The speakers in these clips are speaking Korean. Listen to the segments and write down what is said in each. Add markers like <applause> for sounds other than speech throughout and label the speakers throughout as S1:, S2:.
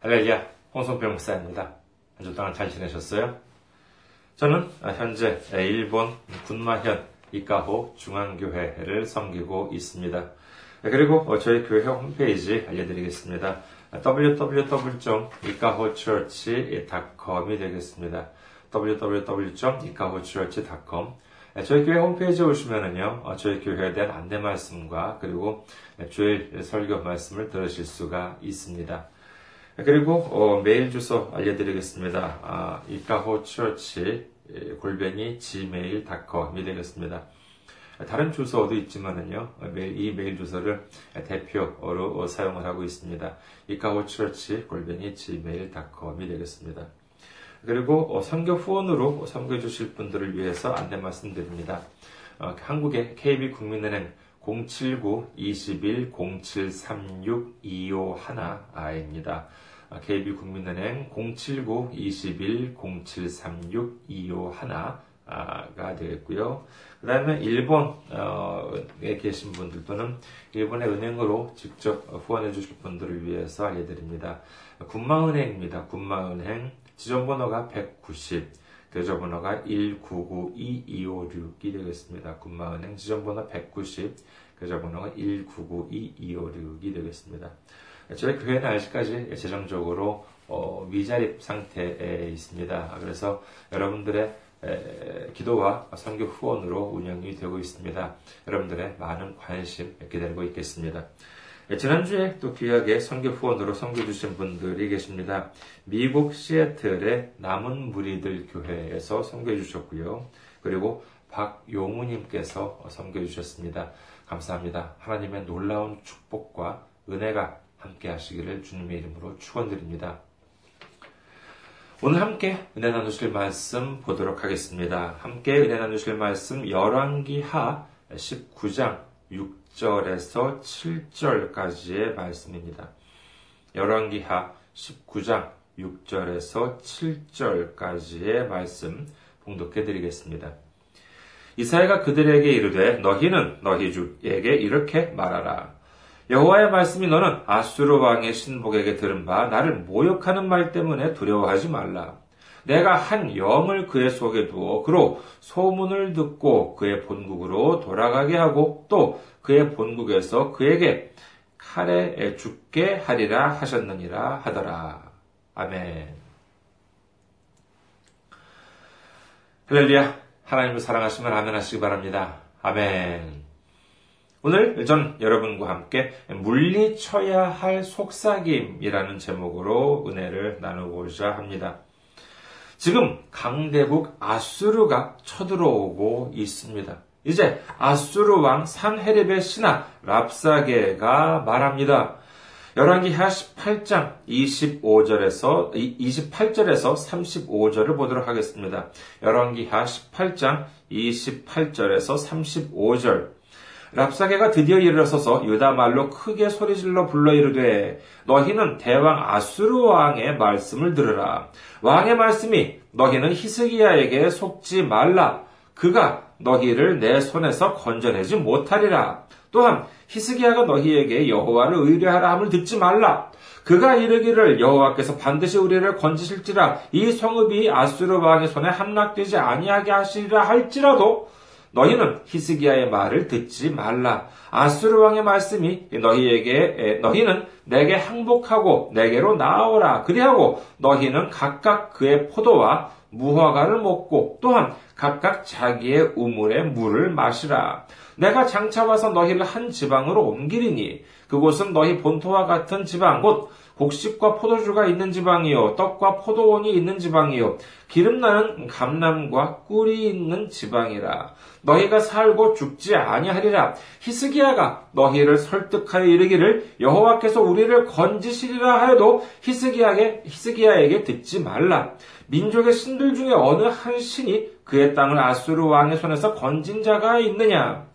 S1: 할렐루야, 홍성병 목사입니다. 한 주 동안 잘 지내셨어요? 저는 현재 일본 군마현 이카호 중앙교회를 섬기고 있습니다. 그리고 저희 교회 홈페이지 알려드리겠습니다. www.ikahochurch.com이 되겠습니다. www.ikahochurch.com 저희 교회 홈페이지에 오시면은요, 저희 교회에 대한 안내 말씀과 그리고 주일 설교 말씀을 들으실 수가 있습니다. 그리고 어, 메일 주소 알려드리겠습니다. 아, 이카호 처치 골뱅이 gmail.com이 되겠습니다. 다른 주소도 있지만은요, 이 메일 주소를 대표로 사용을 하고 있습니다. 이카호 처치 골뱅이 gmail.com이 되겠습니다. 그리고 선교 후원으로 선교해 주실 분들을 위해서 안내 말씀드립니다. 어, 한국의 KB국민은행 079-21-0736-251입니다. KB국민은행 079-21-0736-251가 되겠고요. 그 다음에 일본에 계신 분들 또는 일본의 은행으로 직접 후원해 주실 분들을 위해서 알려드립니다. 군마은행입니다. 군마은행 지점번호가 190, 계좌번호가 1992256이 되겠습니다. 군마은행 지점번호 190, 계좌번호가 1992256이 되겠습니다. 저희 교회는 아직까지 재정적으로 어, 위자립 상태에 있습니다. 그래서 여러분들의 에, 기도와 선교 후원으로 운영이 되고 있습니다. 여러분들의 많은 관심 기다리고 있겠습니다. 지난주에 또 귀하게 선교 후원으로 선교 주신 분들이 계십니다. 미국 시애틀의 남은 무리들 교회에서 선교해 주셨고요. 그리고 박용우님께서 선교해 주셨습니다. 감사합니다. 하나님의 놀라운 축복과 은혜가 함께 하시기를 주님의 이름으로 축원드립니다. 오늘 함께 은혜 나누실 말씀 보도록 하겠습니다. 함께 은혜 나누실 말씀 열왕기하 19장 6절에서 7절까지의 말씀입니다. 열왕기하 19장 6절에서 7절까지의 말씀 봉독해 드리겠습니다. 이사야가 그들에게 이르되 너희는 너희 주에게 이렇게 말하라. 여호와의 말씀이 너는 아수르 왕의 신복에게 들은 바 나를 모욕하는 말 때문에 두려워하지 말라. 내가 한 영을 그의 속에 두어 그로 소문을 듣고 그의 본국으로 돌아가게 하고 또 그의 본국에서 그에게 칼에 죽게 하리라 하셨느니라 하더라. 아멘. 할렐루야. 하나님을 사랑하시면 아멘 하시기 바랍니다. 아멘. 오늘 전 여러분과 함께 물리쳐야 할 속삭임이라는 제목으로 은혜를 나누고자 합니다. 지금 강대국 아수르가 쳐들어오고 있습니다. 이제 아수르 왕 산헤립의 신하 랍사게가 말합니다. 열왕기하 18장 25절에서 28절에서 35절을 보도록 하겠습니다. 열왕기하 18장 28절에서 35절 랍사게가 드디어 일어서서 유다 말로 크게 소리질러 불러 이르되 너희는 대왕 아수르 왕의 말씀을 들으라. 왕의 말씀이 너희는 히스기야에게 속지 말라. 그가 너희를 내 손에서 건져내지 못하리라. 또한 히스기야가 너희에게 여호와를 의뢰하라 함을 듣지 말라. 그가 이르기를 여호와께서 반드시 우리를 건지실지라. 이 성읍이 아수르 왕의 손에 함락되지 아니하게 하시리라 할지라도 너희는 히스기야의 말을 듣지 말라. 아수르 왕의 말씀이 너희에게 너희는 내게 항복하고 내게로 나아오라. 그리하고 너희는 각각 그의 포도와 무화과를 먹고 또한 각각 자기의 우물의 물을 마시라. 내가 장차 와서 너희를 한 지방으로 옮기리니 그곳은 너희 본토와 같은 지방 곧 곡식과 포도주가 있는 지방이요. 떡과 포도원이 있는 지방이요. 기름 나는 감남과 꿀이 있는 지방이라. 너희가 살고 죽지 아니하리라. 히스기야가 너희를 설득하여 이르기를 여호와께서 우리를 건지시리라 하여도 히스기야에게 히스기야에게 듣지 말라. 민족의 신들 중에 어느 한 신이 그의 땅을 아수르 왕의 손에서 건진 자가 있느냐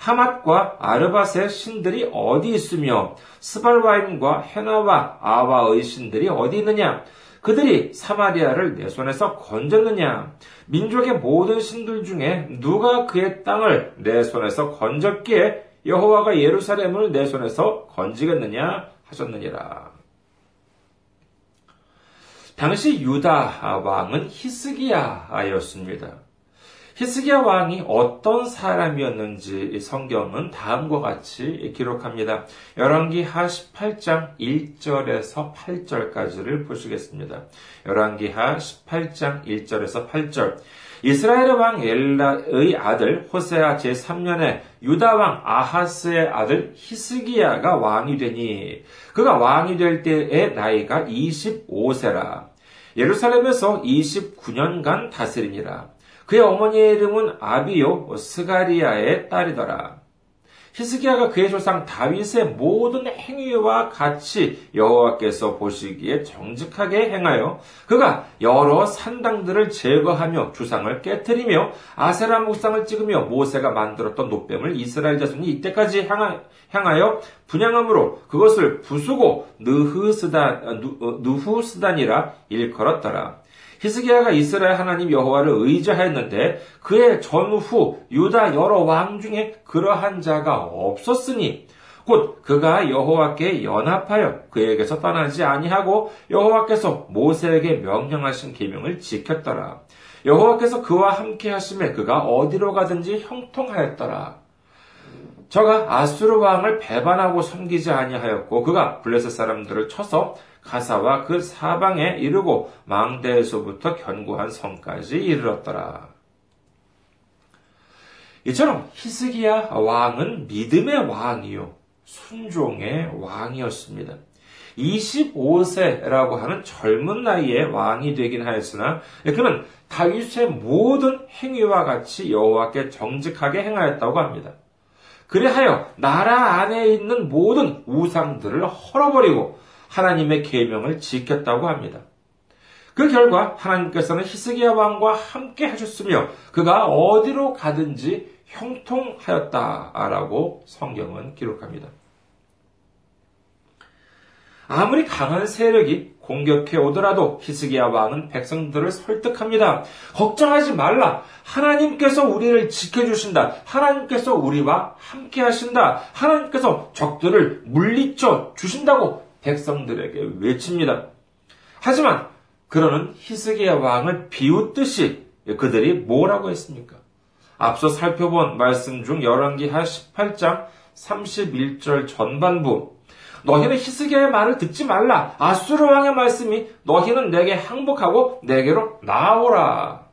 S1: 하맛과 아르밧의 신들이 어디 있으며 스발와임과 헤나와 아와의 신들이 어디 있느냐? 그들이 사마리아를 내 손에서 건졌느냐? 민족의 모든 신들 중에 누가 그의 땅을 내 손에서 건졌기에 여호와가 예루살렘을 내 손에서 건지겠느냐 하셨느니라. 당시 유다 왕은 히스기야였습니다. 히스기야 왕이 어떤 사람이었는지 성경은 다음과 같이 기록합니다. 열왕기하 18장 1절에서 8절까지를 보시겠습니다. 열왕기하 18장 1절에서 8절. 이스라엘의 왕 엘라의 아들 호세아 제3년에 유다 왕 아하스의 아들 히스기야가 왕이 되니 그가 왕이 될 때의 나이가 25세라. 예루살렘에서 29년간 다스리니라. 그의 어머니의 이름은 아비요 스가리아의 딸이더라. 히스기야가 그의 조상 다윗의 모든 행위와 같이 여호와께서 보시기에 정직하게 행하여 그가 여러 산당들을 제거하며 주상을 깨뜨리며 아세라 목상을 찍으며 모세가 만들었던 노뱀을 이스라엘 자손이 이때까지 향하여 분양함으로 그것을 부수고 느흐스단 어, 느후스단이라 일컬었더라. 히스기야가 이스라엘 하나님 여호와를 의지하였는데 그의 전후 유다 여러 왕 중에 그러한 자가 없었으니 곧 그가 여호와께 연합하여 그에게서 떠나지 아니하고 여호와께서 모세에게 명령하신 계명을 지켰더라. 여호와께서 그와 함께 하심에 그가 어디로 가든지 형통하였더라. 저가 아수르 왕을 배반하고 섬기지 아니하였고 그가 블레셋 사람들을 쳐서 가사와 그 사방에 이르고 망대에서부터 견고한 성까지 이르렀더라. 이처럼 히스기야 왕은 믿음의 왕이요 순종의 왕이었습니다. 25세라고 하는 젊은 나이에 왕이 되긴 하였으나 그는 다윗의 모든 행위와 같이 여호와께 정직하게 행하였다고 합니다. 그리하여 나라 안에 있는 모든 우상들을 헐어버리고 하나님의 계명을 지켰다고 합니다. 그 결과 하나님께서는 히스기야 왕과 함께 하셨으며 그가 어디로 가든지 형통하였다라고 성경은 기록합니다. 아무리 강한 세력이 공격해 오더라도 히스기야 왕은 백성들을 설득합니다. 걱정하지 말라. 하나님께서 우리를 지켜주신다. 하나님께서 우리와 함께 하신다. 하나님께서 적들을 물리쳐 주신다고 백성들에게 외칩니다. 하지만 그러는 히스기야 왕을 비웃듯이 그들이 뭐라고 했습니까? 앞서 살펴본 말씀 중 열왕기하 18장 31절 전반부 너희는 히스기야의 말을 듣지 말라. 아수르 왕의 말씀이 너희는 내게 항복하고 내게로 나오라.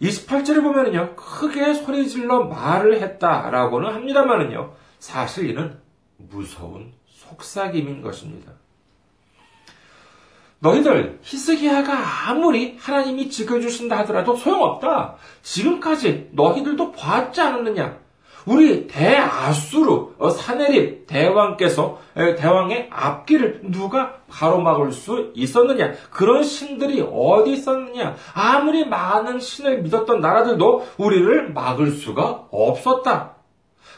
S1: 28절에 보면은요, 크게 소리질러 말을 했다라고는 합니다만은요, 사실 이는 무서운 속삭임인 것입니다. 너희들 히스기야가 아무리 하나님이 지켜주신다 하더라도 소용없다. 지금까지 너희들도 보았지 않았느냐? 우리 대아수르 어, 사내립 대왕께서 대왕의 앞길을 누가 가로막을 수 있었느냐? 그런 신들이 어디 있었느냐? 아무리 많은 신을 믿었던 나라들도 우리를 막을 수가 없었다.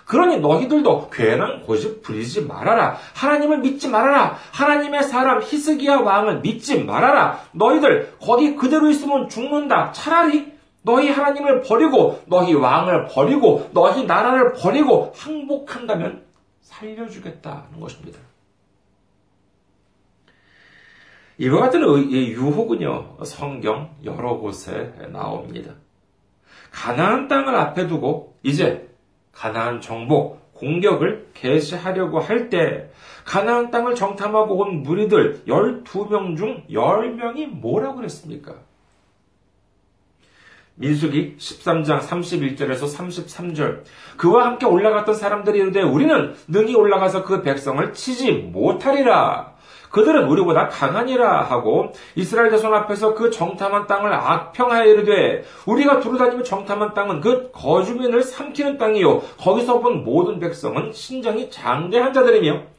S1: 그러니 너희들도 괜한 고집 부리지 말아라. 하나님을 믿지 말아라. 하나님의 사람 히스기야 왕을 믿지 말아라. 너희들 거기 그대로 있으면 죽는다. 차라리 너희 하나님을 버리고 너희 왕을 버리고 너희 나라를 버리고 항복한다면 살려주겠다는 것입니다. 이와 같은 유혹은요 성경 여러 곳에 나옵니다. 가나안 땅을 앞에 두고 이제 가나안 정복, 공격을 개시하려고 할 때 가나안 땅을 정탐하고 온 무리들 12명 중 10명이 뭐라고 그랬습니까? 민수기 13장 31절에서 33절. 그와 함께 올라갔던 사람들이 이르되 우리는 능히 올라가서 그 백성을 치지 못하리라. 그들은 우리보다 강하니라 하고 이스라엘 자손 앞에서 그 정탐한 땅을 악평하여 이르되 우리가 두루다니며 정탐한 땅은 그 거주민을 삼키는 땅이요 거기서 본 모든 백성은 신정이 장대한 자들이며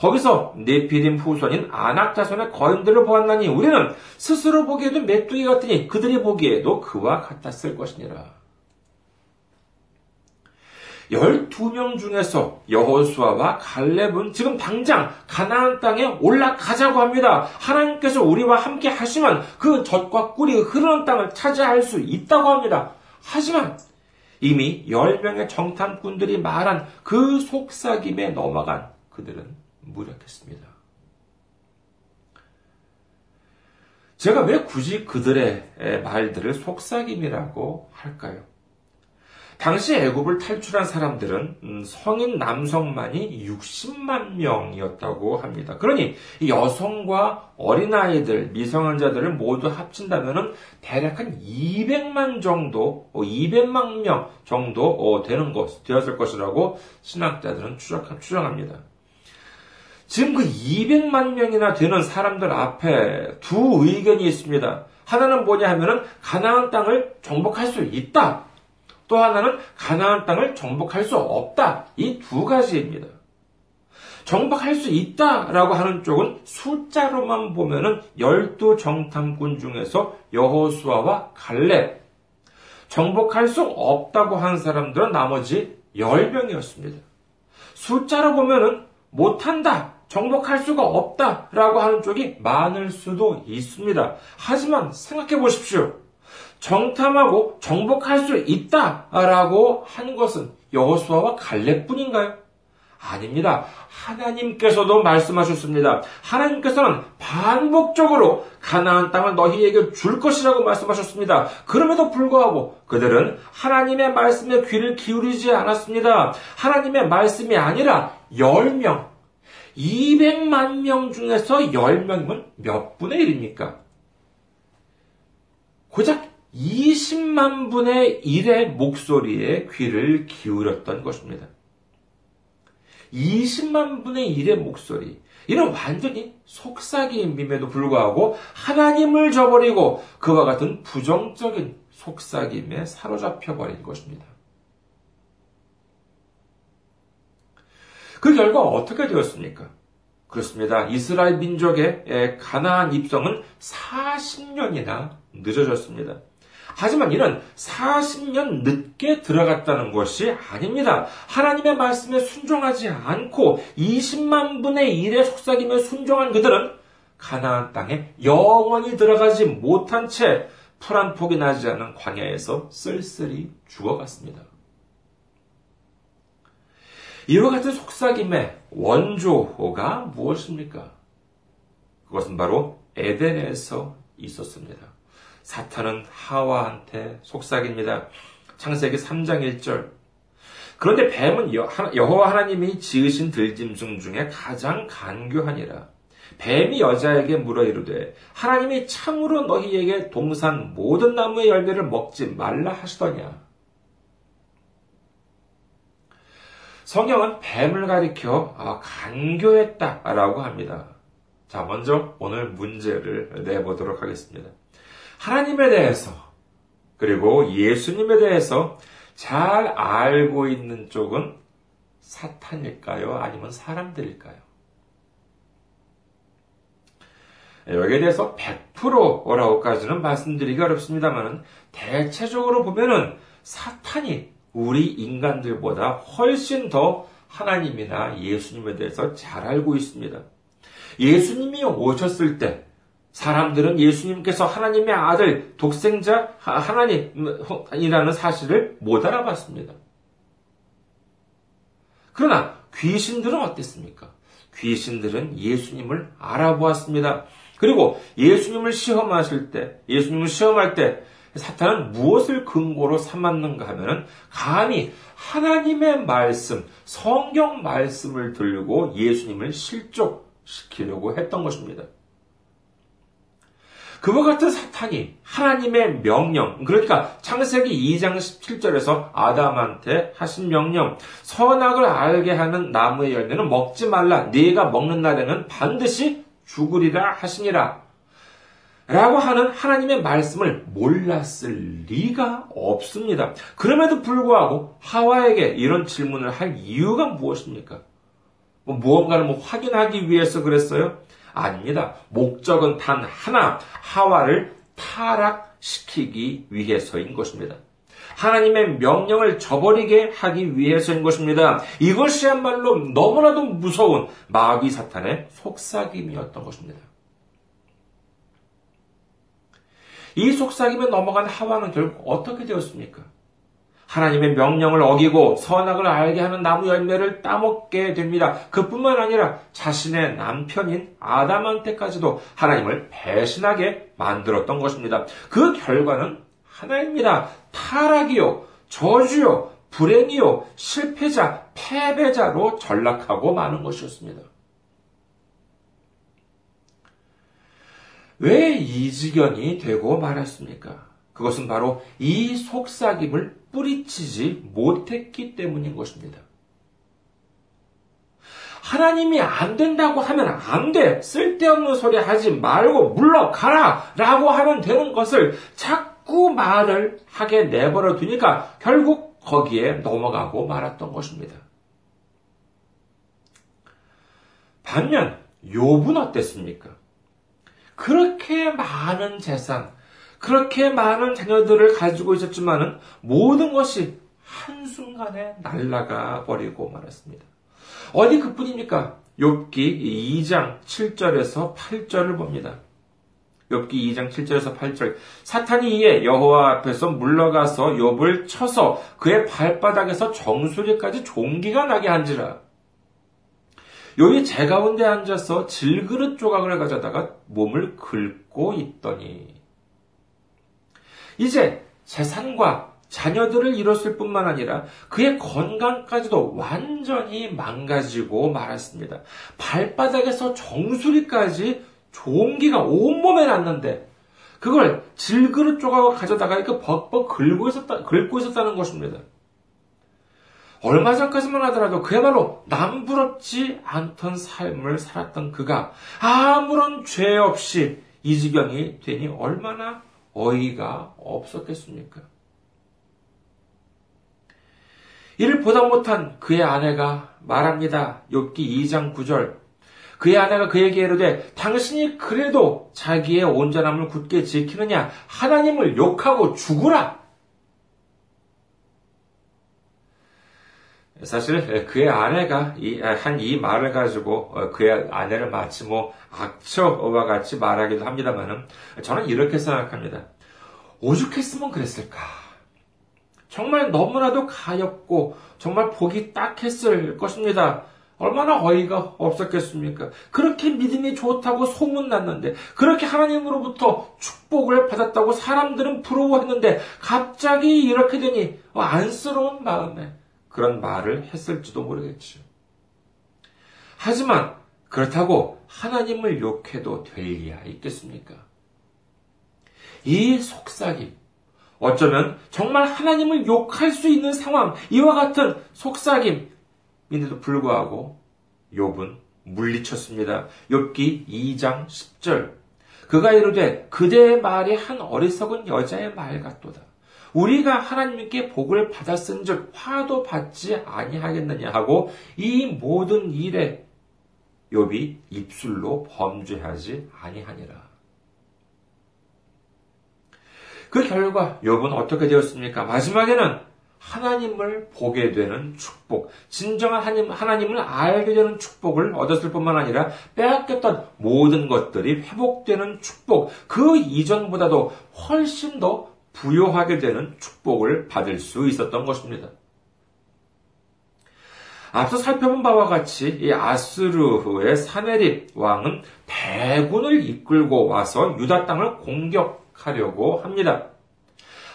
S1: 거기서 네피림 후손인 아낙 자손의 거인들을 보았나니 우리는 스스로 보기에도 메뚜기 같으니 그들이 보기에도 그와 같았을 것이니라. 12명 중에서 여호수아와 갈렙은 지금 당장 가나안 땅에 올라가자고 합니다. 하나님께서 우리와 함께 하시면 그 젖과 꿀이 흐르는 땅을 차지할 수 있다고 합니다. 하지만 이미 10명의 정탐꾼들이 말한 그 속삭임에 넘어간 그들은 무력했습니다. 제가 왜 굳이 그들의 말들을 속삭임이라고 할까요? 당시 애굽을 탈출한 사람들은 음, 성인 남성만이 60만 명이었다고 합니다. 그러니 여성과 어린아이들, 미성년자들을 모두 합친다면 대략 한 200만 정도, 어, 200만 명 정도 어, 되는 것, 되었을 것이라고 신학자들은 추정, 추정합니다. 지금 그 200만 명이나 되는 사람들 앞에 두 의견이 있습니다. 하나는 뭐냐 하면은 가나안 땅을 정복할 수 있다. 또 하나는 가나안 땅을 정복할 수 없다. 이 두 가지입니다. 정복할 수 있다라고 하는 쪽은 숫자로만 보면은 열두 정탐꾼 중에서 여호수아와 갈렙. 정복할 수 없다고 한 사람들은 나머지 10명이었습니다. 숫자로 보면은 못한다. 정복할 수가 없다라고 하는 쪽이 많을 수도 있습니다. 하지만 생각해 보십시오. 정탐하고 정복할 수 있다라고 한 것은 여호수아와 갈렙뿐인가요? 아닙니다. 하나님께서도 말씀하셨습니다. 하나님께서는 반복적으로 가나안 땅을 너희에게 줄 것이라고 말씀하셨습니다. 그럼에도 불구하고 그들은 하나님의 말씀에 귀를 기울이지 않았습니다. 하나님의 말씀이 아니라 10명, 200만 명 중에서 10명이면 몇 분의 1입니까? 고작 20만 분의 1의 목소리에 귀를 기울였던 것입니다. 20만 분의 1의 목소리. 이는 완전히 속삭임임에도 불구하고 하나님을 저버리고 그와 같은 부정적인 속삭임에 사로잡혀 버린 것입니다. 그 결과 어떻게 되었습니까? 그렇습니다. 이스라엘 민족의 가나안 입성은 40년이나 늦어졌습니다. 하지만 이는 40년 늦게 들어갔다는 것이 아닙니다. 하나님의 말씀에 순종하지 않고 20만 분의 1의 속삭임에 순종한 그들은 가나안 땅에 영원히 들어가지 못한 채 풀 한 폭이 나지 않은 광야에서 쓸쓸히 죽어갔습니다. 이와 같은 속삭임의 원조가 무엇입니까? 그것은 바로 에덴에서 있었습니다. 사탄은 하와한테 속삭입니다. 창세기 3장 1절. 그런데 뱀은 여호와 하나님이 지으신 들짐승 중에 가장 간교하니라. 뱀이 여자에게 물어 이르되 하나님이 참으로 너희에게 동산 모든 나무의 열매를 먹지 말라 하시더냐. 성경은 뱀을 가리켜 아, 간교했다라고 합니다. 자, 먼저 오늘 문제를 내보도록 하겠습니다. 하나님에 대해서 그리고 예수님에 대해서 잘 알고 있는 쪽은 사탄일까요? 아니면 사람들일까요? 여기에 대해서 100%라고까지는 말씀드리기 어렵습니다만 대체적으로 보면은 사탄이 우리 인간들보다 훨씬 더 하나님이나 예수님에 대해서 잘 알고 있습니다. 예수님이 오셨을 때 사람들은 예수님께서 하나님의 아들, 독생자 하나님이라는 사실을 못 알아봤습니다. 그러나 귀신들은 어땠습니까? 귀신들은 예수님을 알아보았습니다. 그리고 예수님을 시험하실 때, 예수님을 시험할 때 사탄은 무엇을 근거로 삼았는가 하면은 감히 하나님의 말씀, 성경 말씀을 들고 예수님을 실족시키려고 했던 것입니다. 그와 같은 사탄이 하나님의 명령, 그러니까 창세기 2장 17절에서 아담한테 하신 명령, 선악을 알게 하는 나무의 열매는 먹지 말라. 네가 먹는 날에는 반드시 죽으리라 하시니라. 라고 하는 하나님의 말씀을 몰랐을 리가 없습니다. 그럼에도 불구하고 하와에게 이런 질문을 할 이유가 무엇입니까? 뭐 무언가를 뭐 확인하기 위해서 그랬어요? 아닙니다. 목적은 단 하나, 하와를 타락시키기 위해서인 것입니다. 하나님의 명령을 저버리게 하기 위해서인 것입니다. 이것이야말로 너무나도 무서운 마귀 사탄의 속삭임이었던 것입니다. 이 속삭임에 넘어간 하와는 결국 어떻게 되었습니까? 하나님의 명령을 어기고 선악을 알게 하는 나무 열매를 따먹게 됩니다. 그뿐만 아니라 자신의 남편인 아담한테까지도 하나님을 배신하게 만들었던 것입니다. 그 결과는 하나입니다. 타락이요, 저주요, 불행이요, 실패자, 패배자로 전락하고 마는 것이었습니다. 왜 이 지경이 되고 말았습니까? 그것은 바로 이 속삭임을 뿌리치지 못했기 때문인 것입니다. 하나님이 안 된다고 하면 안 돼. 쓸데없는 소리 하지 말고 물러가라. 라고 하면 되는 것을 자꾸 말을 하게 내버려 두니까 결국 거기에 넘어가고 말았던 것입니다. 반면, 욥은 어땠습니까? 그렇게 많은 재산, 그렇게 많은 자녀들을 가지고 있었지만은 모든 것이 한순간에 날아가 버리고 말았습니다. 어디 그뿐입니까? 욥기 2장 7절에서 8절을 봅니다. 욥기 2장 7절에서 8절 사탄이 이에 여호와 앞에서 물러가서 욥을 쳐서 그의 발바닥에서 정수리까지 종기가 나게 한지라. 욥이 제 가운데 앉아서 질그릇 조각을 가져다가 몸을 긁고 있더니 이제 재산과 자녀들을 잃었을 뿐만 아니라 그의 건강까지도 완전히 망가지고 말았습니다. 발바닥에서 정수리까지 종기가 온몸에 났는데 그걸 질그릇 조각을 가져다가 이렇게 벅벅 긁고 있었다, 긁고 있었다는 것입니다. 얼마 전까지만 하더라도 그야말로 남부럽지 않던 삶을 살았던 그가 아무런 죄 없이 이 지경이 되니 얼마나 어이가 없었겠습니까? 이를 보다 못한 그의 아내가 말합니다. 욥기 2장 9절. 그의 아내가 그에게 이르되 당신이 그래도 자기의 온전함을 굳게 지키느냐 하나님을 욕하고 죽으라. 사실 그의 아내가 한 이 말을 가지고 그의 아내를 마치 뭐 악처와 같이 말하기도 합니다만은 저는 이렇게 생각합니다. 오죽했으면 그랬을까? 정말 너무나도 가엽고 정말 보기 딱했을 것입니다. 얼마나 어이가 없었겠습니까? 그렇게 믿음이 좋다고 소문났는데, 그렇게 하나님으로부터 축복을 받았다고 사람들은 부러워했는데, 갑자기 이렇게 되니 안쓰러운 마음에 그런 말을 했을지도 모르겠죠. 하지만 그렇다고 하나님을 욕해도 될 리야 있겠습니까? 이 속삭임, 어쩌면 정말 하나님을 욕할 수 있는 상황, 이와 같은 속삭임인데도 불구하고 욥은 물리쳤습니다. 욥기 2장 10절. 그가 이르되 그대의 말이 한 어리석은 여자의 말 같도다. 우리가 하나님께 복을 받았은즉 화도 받지 아니하겠느냐 하고 이 모든 일에 욥이 입술로 범죄하지 아니하니라. 그 결과 욥은 어떻게 되었습니까? 마지막에는 하나님을 보게 되는 축복, 진정한 하나님, 하나님을 알게 되는 축복을 얻었을 뿐만 아니라 빼앗겼던 모든 것들이 회복되는 축복, 그 이전보다도 훨씬 더 부여하게 되는 축복을 받을 수 있었던 것입니다. 앞서 살펴본 바와 같이 이 아스르의 사네립 왕은 대군을 이끌고 와서 유다 땅을 공격하려고 합니다.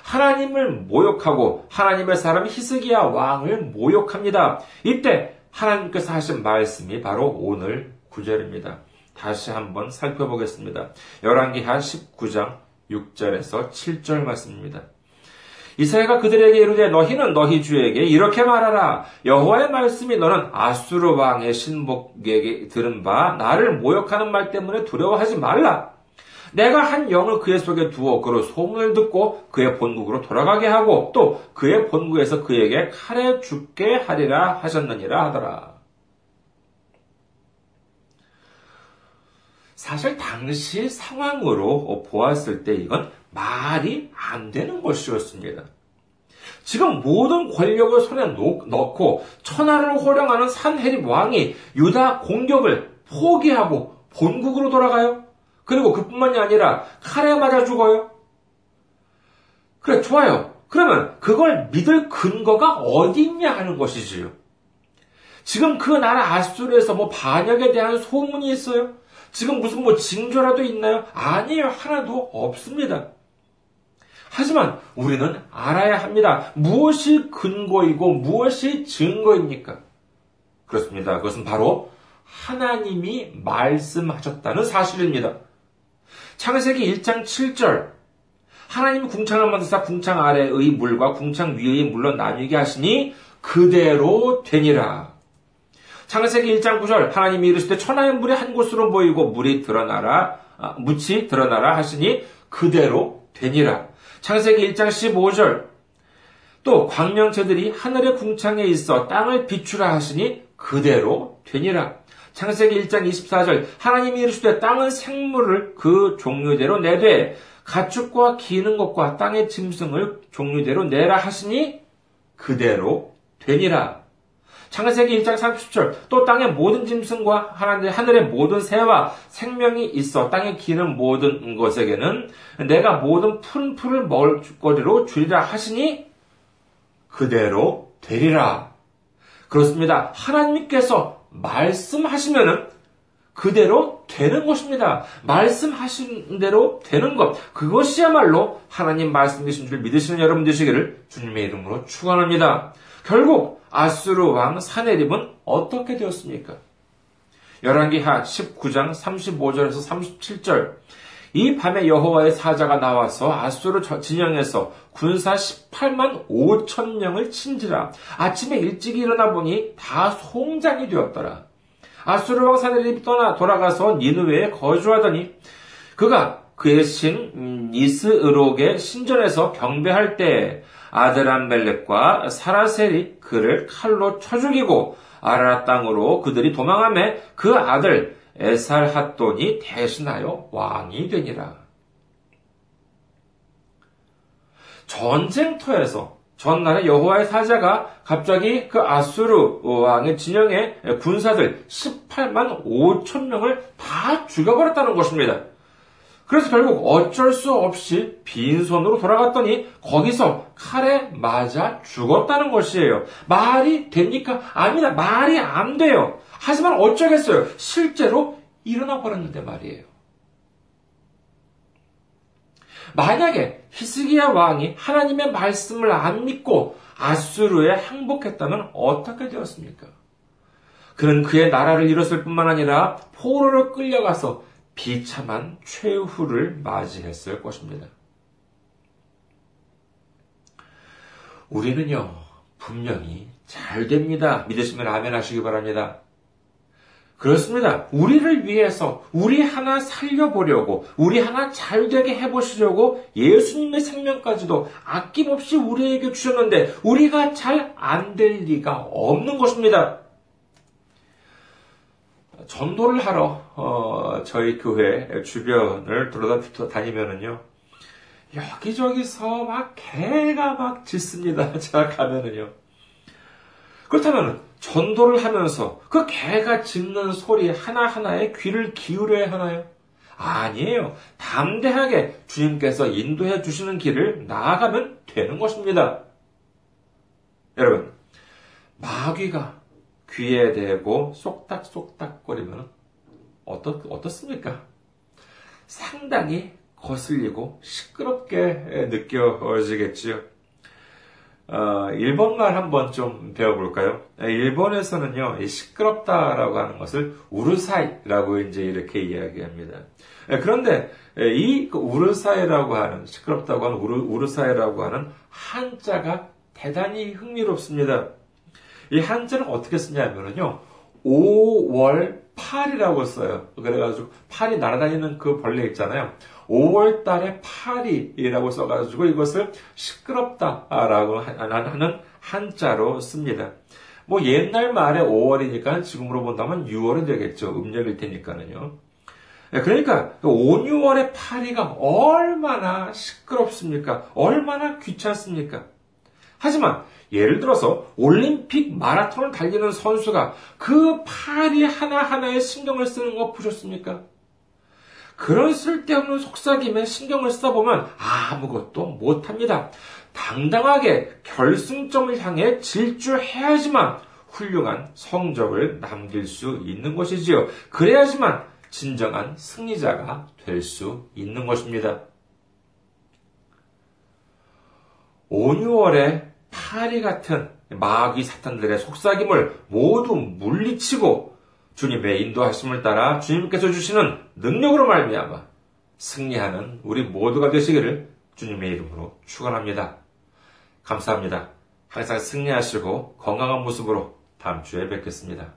S1: 하나님을 모욕하고 하나님의 사람 히스기야 왕을 모욕합니다. 이때 하나님께서 하신 말씀이 바로 오늘 구절입니다. 다시 한번 살펴보겠습니다. 열왕기하 19장 6절에서 7절 말씀입니다. 이사야가 그들에게 이르되 너희는 너희 주에게 이렇게 말하라 여호와의 말씀이 너는 아수르 왕의 신복에게 들은 바 나를 모욕하는 말 때문에 두려워하지 말라 내가 한 영을 그의 속에 두어 그로 소문을 듣고 그의 본국으로 돌아가게 하고 또 그의 본국에서 그에게 칼에 죽게 하리라 하셨느니라 하더라. 사실 당시 상황으로 보았을 때 이건 말이 안 되는 것이었습니다. 지금 모든 권력을 손에 넣고 천하를 호령하는 산헤립 왕이 유다 공격을 포기하고 본국으로 돌아가요? 그리고 그뿐만이 아니라 칼에 맞아 죽어요? 그래, 좋아요. 그러면 그걸 믿을 근거가 어디 있냐 하는 것이지요. 지금 그 나라 아수르에서 뭐 반역에 대한 소문이 있어요? 지금 무슨 뭐 징조라도 있나요? 아니에요. 하나도 없습니다. 하지만 우리는 알아야 합니다. 무엇이 근거이고 무엇이 증거입니까? 그렇습니다. 그것은 바로 하나님이 말씀하셨다는 사실입니다. 창세기 1장 7절 하나님이 궁창을 만드사 궁창 아래의 물과 궁창 위의 물로 나뉘게 하시니 그대로 되니라. 창세기 1장 9절 하나님이 이르시되 천하의 물이 한 곳으로 모이고 물이 드러나라 아, 묻이 드러나라 하시니 그대로 되니라. 창세기 1장 15절 또 광명체들이 하늘의 궁창에 있어 땅을 비추라 하시니 그대로 되니라. 창세기 1장 24절 하나님이 이르시되 땅은 생물을 그 종류대로 내되 가축과 기는 것과 땅의 짐승을 종류대로 내라 하시니 그대로 되니라. 창세기 1장 30절 또 땅의 모든 짐승과 하늘의 모든 새와 생명이 있어 땅에 기는 모든 것에게는 내가 모든 푸른 풀을 먹을 거리로 주리라 하시니 그대로 되리라. 그렇습니다. 하나님께서 말씀하시면은 그대로 되는 것입니다. 말씀하신 대로 되는 것. 그것이야말로 하나님 말씀이신 줄 믿으시는 여러분 되시기를 주님의 이름으로 축원합니다. 결국 아수르 왕 사네립은 어떻게 되었습니까? 열왕기하 19장 35절에서 37절 이 밤에 여호와의 사자가 나와서 아수르 진영에서 군사 18만 5천 명을 친지라 아침에 일찍 일어나 보니 다 송장이 되었더라. 아수르 왕 사네립이 떠나 돌아가서 니누웨에 거주하더니 그가 그의 신 니스으록의 신전에서 경배할 때 아드람멜렉과 사라셀이 그를 칼로 쳐 죽이고 아라라 땅으로 그들이 도망함에 그 아들 에살핫돈이 대신하여 왕이 되니라. 전쟁터에서 전날에 여호와의 사자가 갑자기 그 아수르 왕의 진영의 군사들 18만 5천 명을 다 죽여버렸다는 것입니다. 그래서 결국 어쩔 수 없이 빈손으로 돌아갔더니 거기서 칼에 맞아 죽었다는 것이에요. 말이 됩니까? 아닙니다. 말이 안 돼요. 하지만 어쩌겠어요. 실제로 일어나 버렸는데 말이에요. 만약에 히스기야 왕이 하나님의 말씀을 안 믿고 아수르에 항복했다면 어떻게 되었습니까? 그는 그의 나라를 잃었을 뿐만 아니라 포로로 끌려가서 비참한 최후를 맞이했을 것입니다. 우리는요, 분명히 잘 됩니다. 믿으시면 아멘 하시기 바랍니다. 그렇습니다. 우리를 위해서 우리 하나 살려보려고, 우리 하나 잘 되게 해보시려고 예수님의 생명까지도 아낌없이 우리에게 주셨는데, 우리가 잘 안 될 리가 없는 것입니다. 전도를 하러 어, 저희 교회 주변을 돌아다니면은요 여기저기서 막 개가 막 짖습니다. <laughs> 제가 가면은요. 그렇다면 전도를 하면서 그 개가 짖는 소리 하나하나에 귀를 기울여야 하나요? 아니에요. 담대하게 주님께서 인도해 주시는 길을 나아가면 되는 것입니다. 여러분, 마귀가 귀에 대고 쏙닥쏙닥거리면 어떻, 어떻습니까? 상당히 거슬리고 시끄럽게 느껴지겠지요. 어, 일본말 한번 좀 배워볼까요? 일본에서는요, 시끄럽다라고 하는 것을 우르사이라고 이제 이렇게 이야기합니다. 그런데 이그 우르사이라고 하는, 시끄럽다고 하는 우르, 우르사이라고 하는 한자가 대단히 흥미롭습니다. 이 한자는 어떻게 쓰냐면요. 5월 8이라고 써요. 그래가지고 8이 날아다니는 그 벌레 있잖아요. 5월 달에 8이라고 써가지고 이것을 시끄럽다라고 하는 한자로 씁니다. 뭐 옛날 말에 5월이니까 지금으로 본다면 6월은 되겠죠. 음력일 테니까는요. 네, 그러니까 5, 6월의 파리가 얼마나 시끄럽습니까? 얼마나 귀찮습니까? 하지만 예를 들어서 올림픽 마라톤을 달리는 선수가 그 팔이 하나하나에 신경을 쓰는 거 보셨습니까? 그런 쓸데없는 속삭임에 신경을 써보면 아무것도 못합니다. 당당하게 결승점을 향해 질주해야지만 훌륭한 성적을 남길 수 있는 것이지요. 그래야지만 진정한 승리자가 될 수 있는 것입니다. 5, 6월에 파리 같은 마귀 사탄들의 속삭임을 모두 물리치고 주님의 인도하심을 따라 주님께서 주시는 능력으로 말미암아 승리하는 우리 모두가 되시기를 주님의 이름으로 축원합니다. 감사합니다. 항상 승리하시고 건강한 모습으로 다음 주에 뵙겠습니다.